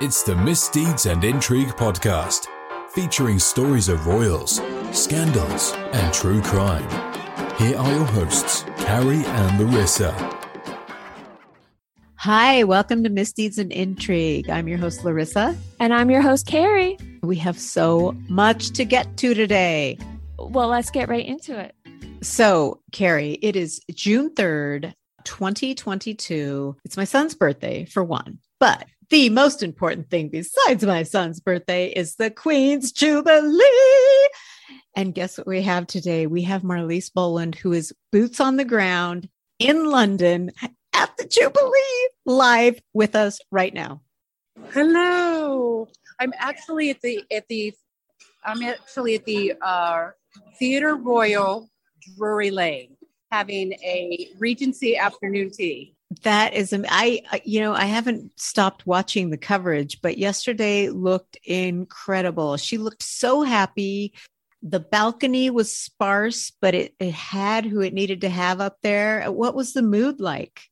It's the Misdeeds and Intrigue podcast, featuring stories of royals, scandals, and true crime. Here are your hosts, Carrie and Larissa. Hi, welcome to Misdeeds and Intrigue. I'm your host, Larissa. And I'm your host, Carrie. We have so much to get to today. Well, let's get right into it. So, Carrie, it is June 3rd, 2022. It's my son's birthday, for one. But the most important thing besides my son's birthday is the Queen's Jubilee. And guess what we have today? We have Marlise Boland, who is boots on the ground in London at the Jubilee, live with us right now. Hello. I'm actually at the at the I'm actually at the uh, Theatre Royal Drury Lane having a Regency afternoon tea. That is, I, you know, I haven't stopped watching the coverage, but yesterday looked incredible. She looked so happy. The balcony was sparse, but it, it had who it needed to have up there. What was the mood like?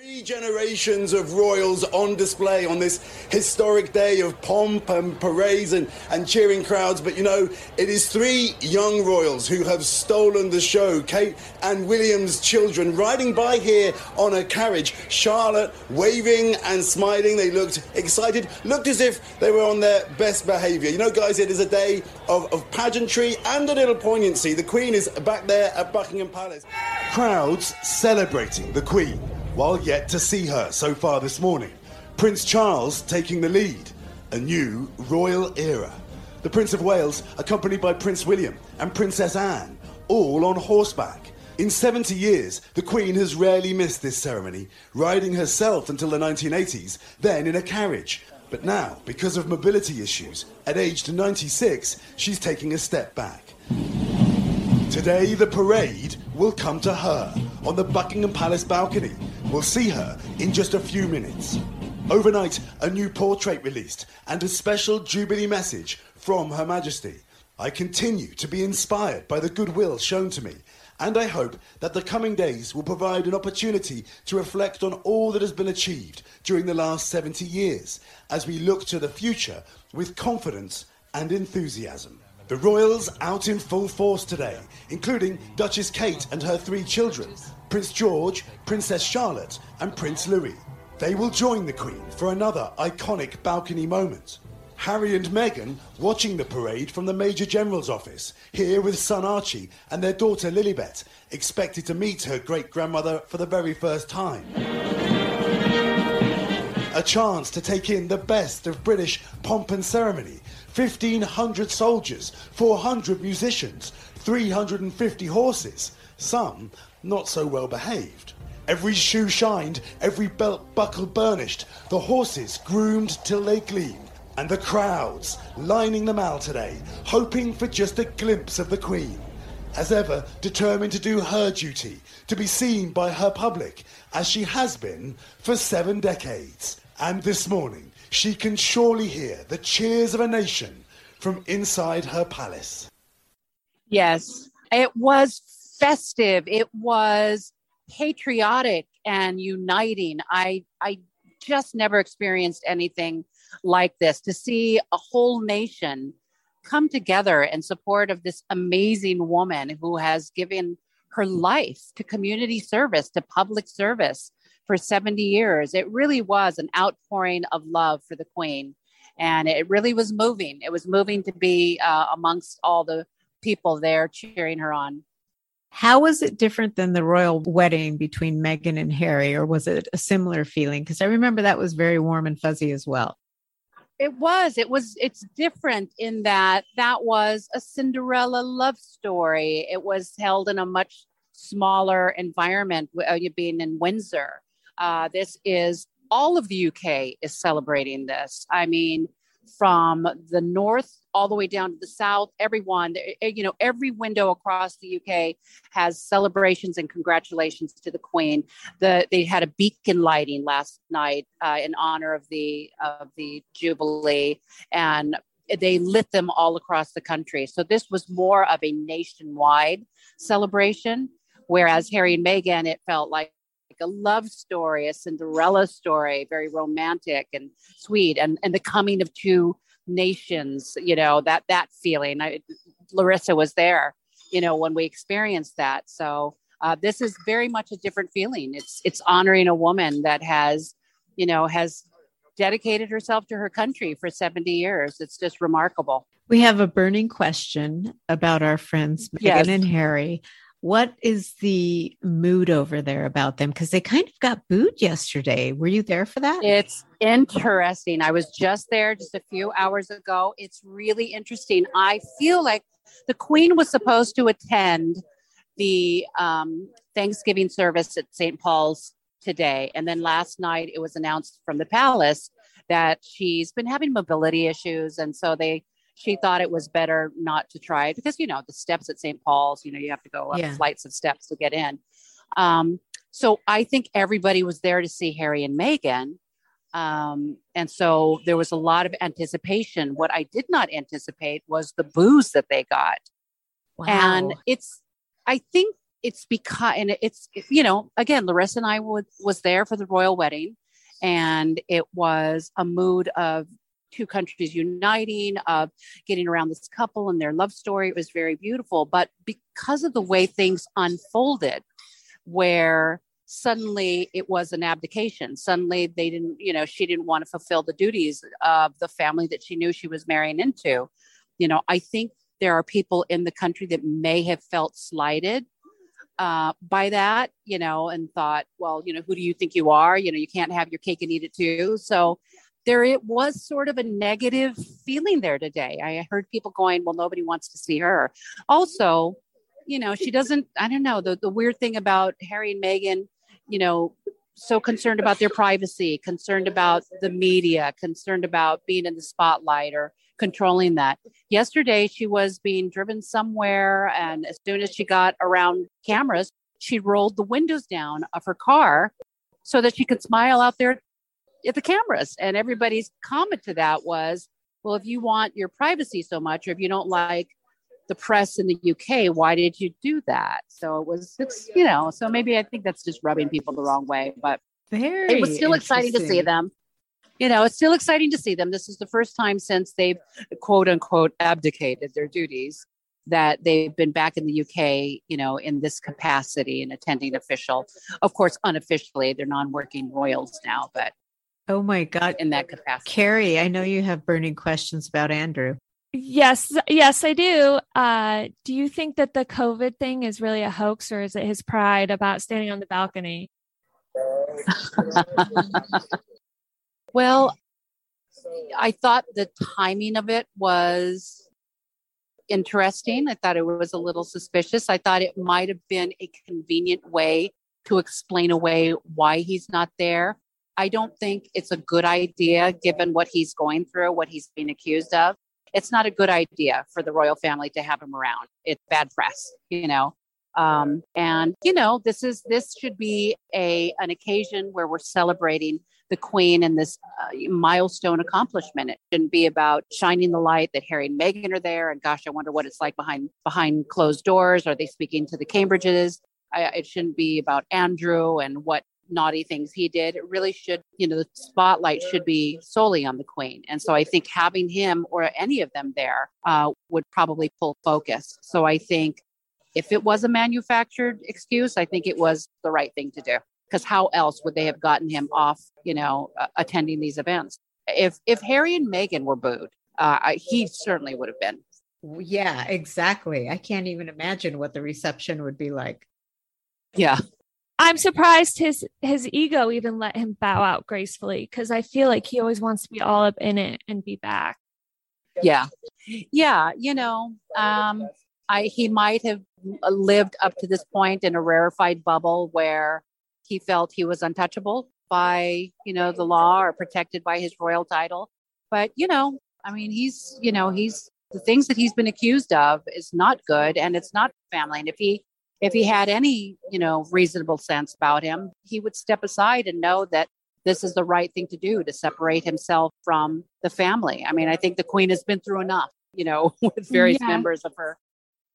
Three generations of royals on display on this historic day of pomp and parades and, and cheering crowds. But you know, it is three young royals who have stolen the show. Kate and William's children riding by here on a carriage. Charlotte waving and smiling. They looked excited, looked as if they were on their best behavior. You know, guys, it is a day of, of pageantry and a little poignancy. The Queen is back there at Buckingham Palace. Crowds celebrating the Queen while yet to see her so far this morning. Prince Charles taking the lead, a new royal era. The Prince of Wales, accompanied by Prince William and Princess Anne, all on horseback. In 70 years, the Queen has rarely missed this ceremony, riding herself until the 1980s, then in a carriage. But now, because of mobility issues, at aged 96, she's taking a step back. Today, the parade will come to her on the Buckingham Palace balcony. We'll see her in just a few minutes. Overnight, a new portrait released and a special Jubilee message from Her Majesty. I continue to be inspired by the goodwill shown to me, and I hope that the coming days will provide an opportunity to reflect on all that has been achieved during the last 70 years as we look to the future with confidence and enthusiasm. The royals out in full force today, including Duchess Kate and her three children, Prince George, Princess Charlotte, and Prince Louis. They will join the Queen for another iconic balcony moment. Harry and Meghan watching the parade from the Major General's office, here with son Archie and their daughter Lilibet, expected to meet her great grandmother for the very first time. A chance to take in the best of British pomp and ceremony 1,500 soldiers, 400 musicians, 350 horses, some not so well behaved. Every shoe shined, every belt buckle burnished, the horses groomed till they gleamed, and the crowds lining the mall today, hoping for just a glimpse of the Queen. As ever, determined to do her duty, to be seen by her public, as she has been for seven decades. And this morning, she can surely hear the cheers of a nation from inside her palace. Yes, it was festive. It was patriotic and uniting. I I just never experienced anything like this to see a whole nation come together in support of this amazing woman who has given her life to community service, to public service for 70 years. It really was an outpouring of love for the Queen. And it really was moving. It was moving to be uh, amongst all the people there cheering her on. How was it different than the royal wedding between Meghan and Harry, or was it a similar feeling? Because I remember that was very warm and fuzzy as well. It was. It was. It's different in that that was a Cinderella love story. It was held in a much smaller environment, uh, being in Windsor. Uh, this is all of the UK is celebrating this. I mean, from the north all the way down to the south, everyone, eh, eh, you know, every window across the UK has celebrations and congratulations to the Queen. The, they had a beacon lighting last night uh, in honor of the of the Jubilee, and they lit them all across the country. So this was more of a nationwide celebration, whereas Harry and Meghan, it felt like a love story, a Cinderella story, very romantic and sweet, and and the coming of two nations. You know that that feeling. I, Larissa was there. You know when we experienced that. So uh, this is very much a different feeling. It's it's honoring a woman that has, you know, has dedicated herself to her country for 70 years. It's just remarkable. We have a burning question about our friends Meghan Yes. and Harry. What is the mood over there about them? Because they kind of got booed yesterday. Were you there for that? It's interesting. I was just there just a few hours ago. It's really interesting. I feel like the Queen was supposed to attend the um, Thanksgiving service at St. Paul's today. And then last night it was announced from the palace that she's been having mobility issues. And so they, she thought it was better not to try it because, you know, the steps at St. Paul's, you know, you have to go up Yeah. flights of steps to get in. Um, so I think everybody was there to see Harry and Meghan. Um, and so there was a lot of anticipation. What I did not anticipate was the booze that they got. Wow. And it's, I think it's because, and it's, you know, again, Larissa and I was, was there for the royal wedding, and it was a mood of two countries uniting, of getting around this couple and their love story. It was very beautiful. But because of the way things unfolded, where suddenly it was an abdication, suddenly they didn't, you know, she didn't want to fulfill the duties of the family that she knew she was marrying into. You know, I think there are people in the country that may have felt slighted uh, by that, you know, and thought, well, you know, who do you think you are? You know, you can't have your cake and eat it too. So there it was sort of a negative feeling there today. I heard people going, well, nobody wants to see her. Also, you know, she doesn't, I don't know, the, the weird thing about Harry and Meghan, you know, so concerned about their privacy, concerned about the media, concerned about being in the spotlight or controlling that. Yesterday, she was being driven somewhere, and as soon as she got around cameras, she rolled the windows down of her car so that she could smile out there at the cameras. And everybody's comment to that was, well, if you want your privacy so much, or if you don't like the press in the UK, why did you do that? So it was, it's, you know, so maybe I think that's just rubbing people the wrong way, but Very it was still exciting to see them. You know, it's still exciting to see them. This is the first time since they've quote unquote abdicated their duties that they've been back in the UK, you know, in this capacity and attending official. Of course, unofficially, they're non working royals now, but Oh my God. in that capacity. Carrie, I know you have burning questions about Andrew. Yes, yes, I do. Uh, do you think that the COVID thing is really a hoax or is it his pride about standing on the balcony? Well, I thought the timing of it was interesting. I thought it was a little suspicious. I thought it might have been a convenient way to explain away why he's not there. I don't think it's a good idea given what he's going through, what he's being accused of. It's not a good idea for the royal family to have him around. It's bad press, you know. Um, and you know, this is this should be a an occasion where we're celebrating the queen and this uh, milestone accomplishment. It shouldn't be about shining the light that Harry and Meghan are there. And gosh, I wonder what it's like behind behind closed doors. Are they speaking to the Cambridges? I, it shouldn't be about Andrew and what naughty things he did. It really should, you know, the spotlight should be solely on the queen. And so I think having him or any of them there uh, would probably pull focus. So I think if it was a manufactured excuse, I think it was the right thing to do because how else would they have gotten him off you know uh, attending these events if if harry and meghan were booed uh, I- he certainly would have been Yeah, exactly. I can't even imagine what the reception would be like. yeah I'm surprised his his ego even let him bow out gracefully because I feel like he always wants to be all up in it and be back. yeah. Yeah you know um i he might have lived up to this point in a rarefied bubble where he felt he was untouchable by you know the law or protected by his royal title. But you know i mean he's you know he's the things that he's been accused of is not good and it's not family. And if he if he had any you know reasonable sense about him he would step aside and know that this is the right thing to do to separate himself from the family i mean i think the queen has been through enough you know with various Yeah. members of her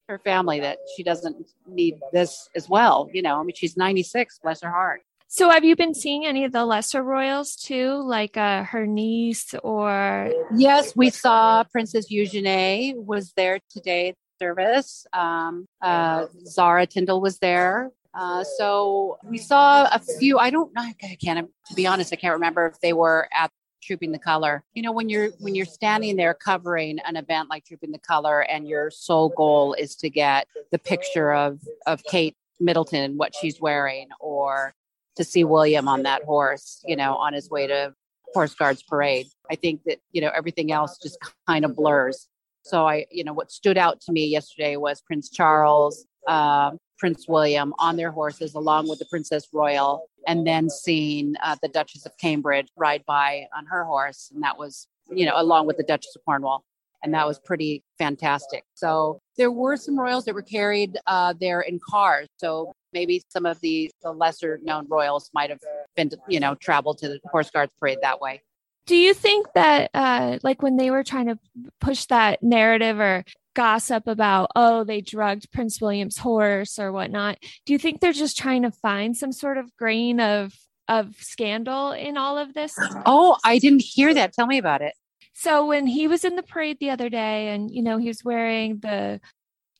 her family that she doesn't need this as well you know i mean she's 96 bless her heart So have you been seeing any of the lesser royals too, like uh, her niece or? Yes, we saw Princess Eugenie was there today service. Um, uh, Zara Tindall was there. Uh, so we saw a few. I don't. I can't. To be honest, I can't remember if they were at Trooping the Color. You know, when you're when you're standing there covering an event like Trooping the Color, and your sole goal is to get the picture of of Kate Middleton, what she's wearing, or to see William on that horse, you know, on his way to Horse Guards Parade. I think that you know everything else just kind of blurs. So I, you know, what stood out to me yesterday was Prince Charles, uh, Prince William on their horses, along with the Princess Royal, and then seeing uh, the Duchess of Cambridge ride by on her horse, and that was, you know, along with the Duchess of Cornwall, and that was pretty fantastic. So there were some royals that were carried uh, there in cars. So maybe some of the, the lesser known royals might have been, you know, traveled to the Horse Guards Parade that way. Do you think that, uh, like, when they were trying to push that narrative or gossip about, oh, they drugged Prince William's horse or whatnot, do you think they're just trying to find some sort of grain of of scandal in all of this? Oh, I didn't hear that. Tell me about it. So when he was in the parade the other day, and you know, he was wearing the,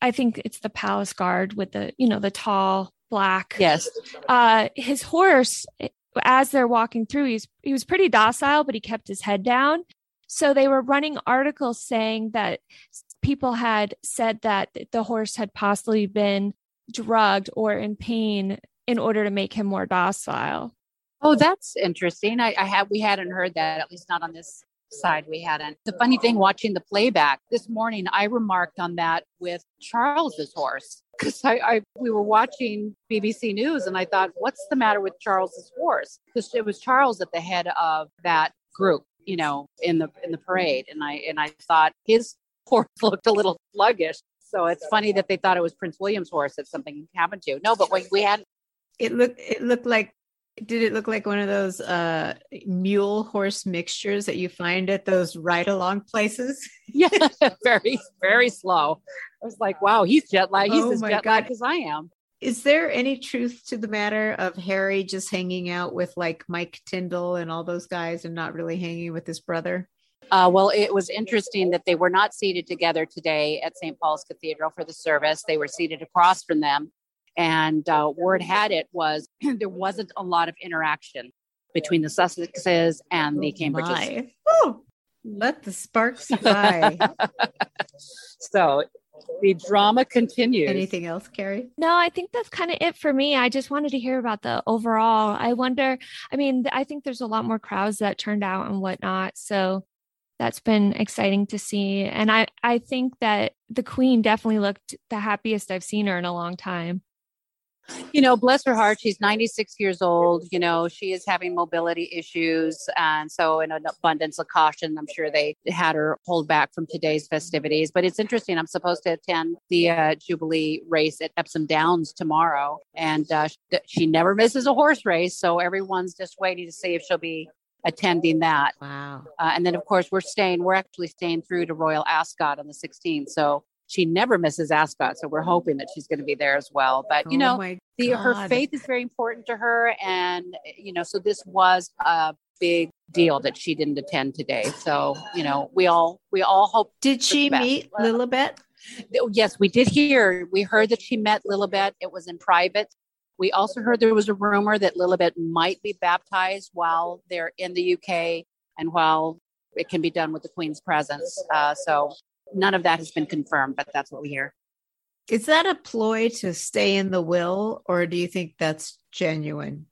I think it's the palace guard with the, you know, the tall black. Yes. Uh, his horse as they're walking through, he's he was pretty docile, but he kept his head down. So they were running articles saying that people had said that the horse had possibly been drugged or in pain in order to make him more docile. Oh, that's interesting. I, I have we hadn't heard that, at least not on this side we hadn't. The funny thing watching the playback this morning, I remarked on that with Charles's horse because I, I, we were watching BBC News and I thought, what's the matter with Charles's horse? Because it was Charles at the head of that group, you know, in the in the parade, and I and I thought his horse looked a little sluggish. So it's funny that they thought it was Prince William's horse that something happened to. No, but we, we had it looked it looked like did it look like one of those uh mule horse mixtures that you find at those ride along places? yeah, very, very slow. I was like, wow, he's jet lagged. He's oh as jet lagged as I am. Is there any truth to the matter of Harry just hanging out with like Mike Tindall and all those guys and not really hanging with his brother? Uh, well, it was interesting that they were not seated together today at St. Paul's Cathedral for the service. They were seated across from them. And uh, word had it was there wasn't a lot of interaction between the Sussexes and the oh Cambridges. Oh, let the sparks fly. so the drama continues. Anything else, Carrie? No, I think that's kind of it for me. I just wanted to hear about the overall. I wonder, I mean, I think there's a lot more crowds that turned out and whatnot. So that's been exciting to see. And I, I think that the queen definitely looked the happiest I've seen her in a long time you know, bless her heart, she's 96 years old. You know, she is having mobility issues. And so, in an abundance of caution, I'm sure they had her hold back from today's festivities. But it's interesting. I'm supposed to attend the uh, Jubilee race at Epsom Downs tomorrow. And uh, she never misses a horse race. So, everyone's just waiting to see if she'll be attending that. Wow. Uh, and then, of course, we're staying, we're actually staying through to Royal Ascot on the 16th. So, she never misses Ascot. So we're hoping that she's going to be there as well. But you oh know, the, her faith is very important to her, and you know, so this was a big deal that she didn't attend today. So you know, we all we all hope. Did she meet Lilibet? Yes, we did hear. We heard that she met Lilibet. It was in private. We also heard there was a rumor that Lilibet might be baptized while they're in the UK and while it can be done with the Queen's presence. Uh, so none of that has been confirmed, but that's what we hear. Is that a ploy to stay in the will, or do you think that's genuine?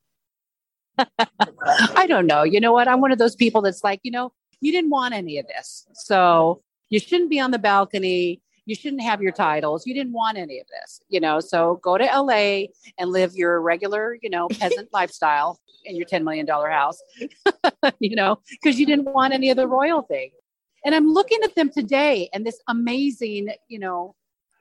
I don't know. You know what? I'm one of those people that's like, you know, you didn't want any of this. So you shouldn't be on the balcony. You shouldn't have your titles. You didn't want any of this, you know. So go to LA and live your regular, you know, peasant lifestyle in your $10 million house, you know, because you didn't want any of the royal thing. And I'm looking at them today and this amazing, you know,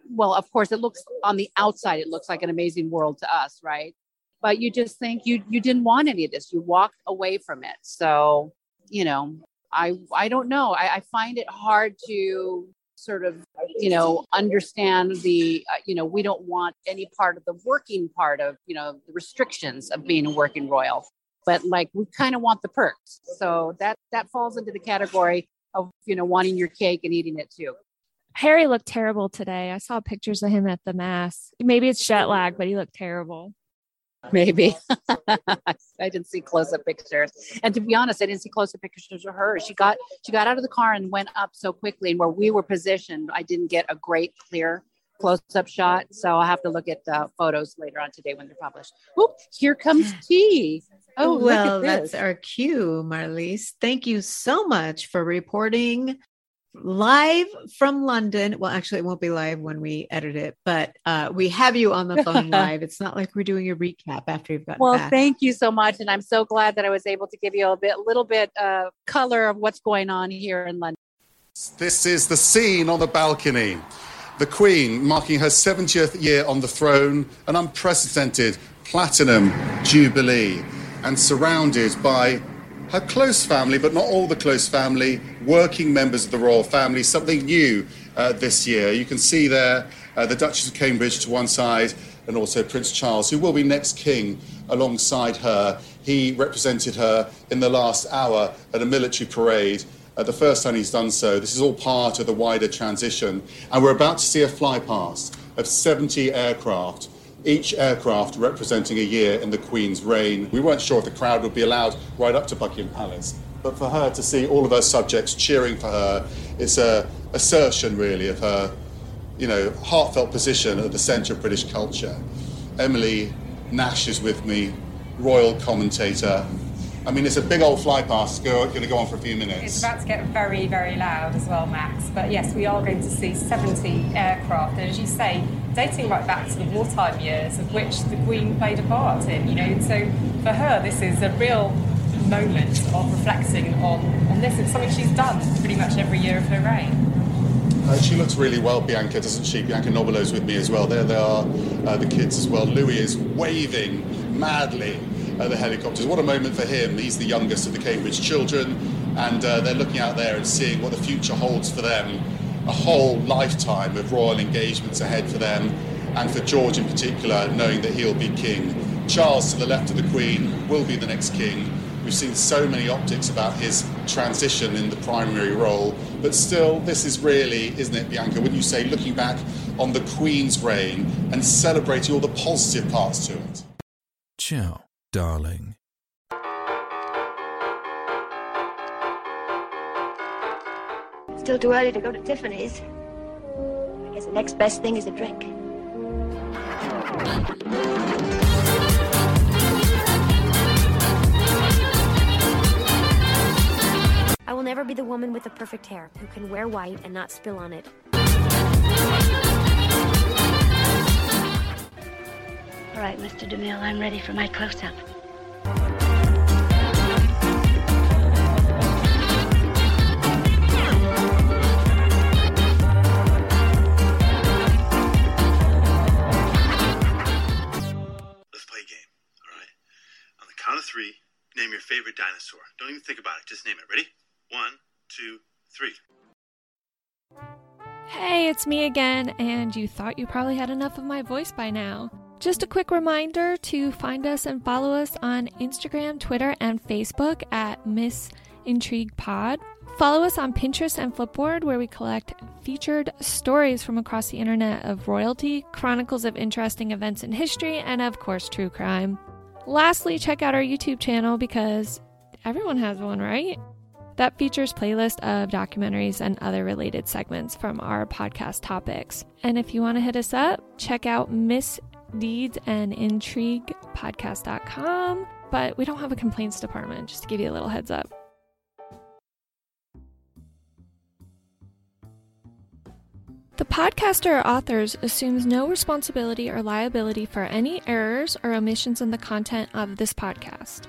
well, of course, it looks on the outside, it looks like an amazing world to us, right? But you just think you you didn't want any of this. You walked away from it. So, you know, I I don't know. I, I find it hard to sort of you know understand the uh, you know we don't want any part of the working part of you know the restrictions of being a working royal but like we kind of want the perks so that that falls into the category of you know wanting your cake and eating it too Harry looked terrible today. I saw pictures of him at the mass. Maybe it's jet lag, but he looked terrible. maybe i didn't see close-up pictures and to be honest i didn't see close-up pictures of her she got she got out of the car and went up so quickly and where we were positioned i didn't get a great clear close-up shot so i'll have to look at the photos later on today when they're published oh here comes tea oh well that's our cue marlise thank you so much for reporting live from London. Well, actually, it won't be live when we edit it, but uh, we have you on the phone live. It's not like we're doing a recap after you've got. Well, back. thank you so much, and I'm so glad that I was able to give you a bit, little bit uh, color of what's going on here in London. This is the scene on the balcony. The Queen marking her 70th year on the throne, an unprecedented platinum jubilee, and surrounded by her close family, but not all the close family, working members of the royal family, something new uh, this year. You can see there uh, the Duchess of Cambridge to one side and also Prince Charles, who will be next king alongside her. He represented her in the last hour at a military parade. Uh, the first time he's done so. This is all part of the wider transition. And we're about to see a flypast of 70 aircraft each aircraft representing a year in the Queen's reign. We weren't sure if the crowd would be allowed right up to Buckingham Palace, but for her to see all of her subjects cheering for her, it's a assertion really of her, you know, heartfelt position at the centre of British culture. Emily Nash is with me, royal commentator, I mean, it's a big old fly past. It's going to go on for a few minutes. It's about to get very, very loud as well, Max. But yes, we are going to see 70 aircraft. And as you say, dating right back to the wartime years, of which the Queen played a part in. You know, so for her, this is a real moment of reflecting on, on this. It's something she's done pretty much every year of her reign. Uh, she looks really well, Bianca, doesn't she? Bianca Nobilo's with me as well. There they are, uh, the kids as well. Louis is waving madly uh, the helicopters. What a moment for him. He's the youngest of the Cambridge children, and uh, they're looking out there and seeing what the future holds for them. A whole lifetime of royal engagements ahead for them, and for George in particular, knowing that he'll be king. Charles, to the left of the Queen, will be the next king. We've seen so many optics about his transition in the primary role, but still, this is really, isn't it, Bianca? Wouldn't you say, looking back on the Queen's reign and celebrating all the positive parts to it? Ciao darling. Still too early to go to Tiffany's. I guess the next best thing is a drink. I will never be the woman with the perfect hair who can wear white and not spill on it. All right, Mr. DeMille, I'm ready for my close-up. Let's play a game, all right? On the count of three, name your favorite dinosaur. Don't even think about it, just name it. Ready? One, two, three. Hey, it's me again, and you thought you probably had enough of my voice by now. Just a quick reminder to find us and follow us on Instagram, Twitter, and Facebook at Miss Intrigue Pod. Follow us on Pinterest and Flipboard, where we collect featured stories from across the internet of royalty, chronicles of interesting events in history, and of course, true crime. Lastly, check out our YouTube channel because everyone has one, right? That features playlist of documentaries and other related segments from our podcast topics. And if you want to hit us up, check out Miss Deeds and Intrigue podcast.com. But we don't have a complaints department, just to give you a little heads up. The podcaster or authors assumes no responsibility or liability for any errors or omissions in the content of this podcast.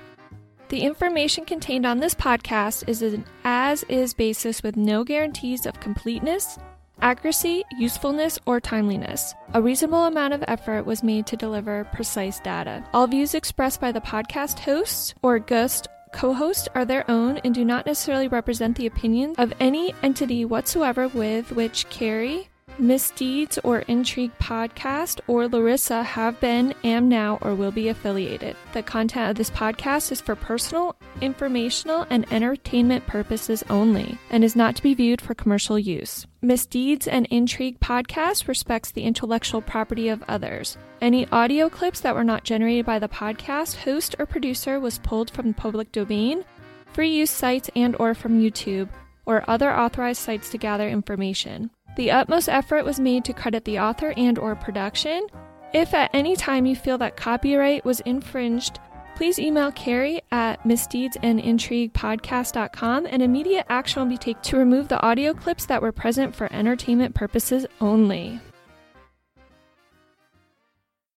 The information contained on this podcast is an as is basis with no guarantees of completeness, accuracy, usefulness, or timeliness. A reasonable amount of effort was made to deliver precise data. All views expressed by the podcast hosts or guest co hosts are their own and do not necessarily represent the opinions of any entity whatsoever with which Carrie, Misdeeds or Intrigue podcast or Larissa have been, am now, or will be affiliated. The content of this podcast is for personal, informational, and entertainment purposes only and is not to be viewed for commercial use. Misdeeds and Intrigue podcast respects the intellectual property of others. Any audio clips that were not generated by the podcast host or producer was pulled from the public domain, free use sites and or from YouTube or other authorized sites to gather information. The utmost effort was made to credit the author and or production. If at any time you feel that copyright was infringed, please email Carrie at misdeedsandintriguepodcast.com and immediate action will be taken to remove the audio clips that were present for entertainment purposes only.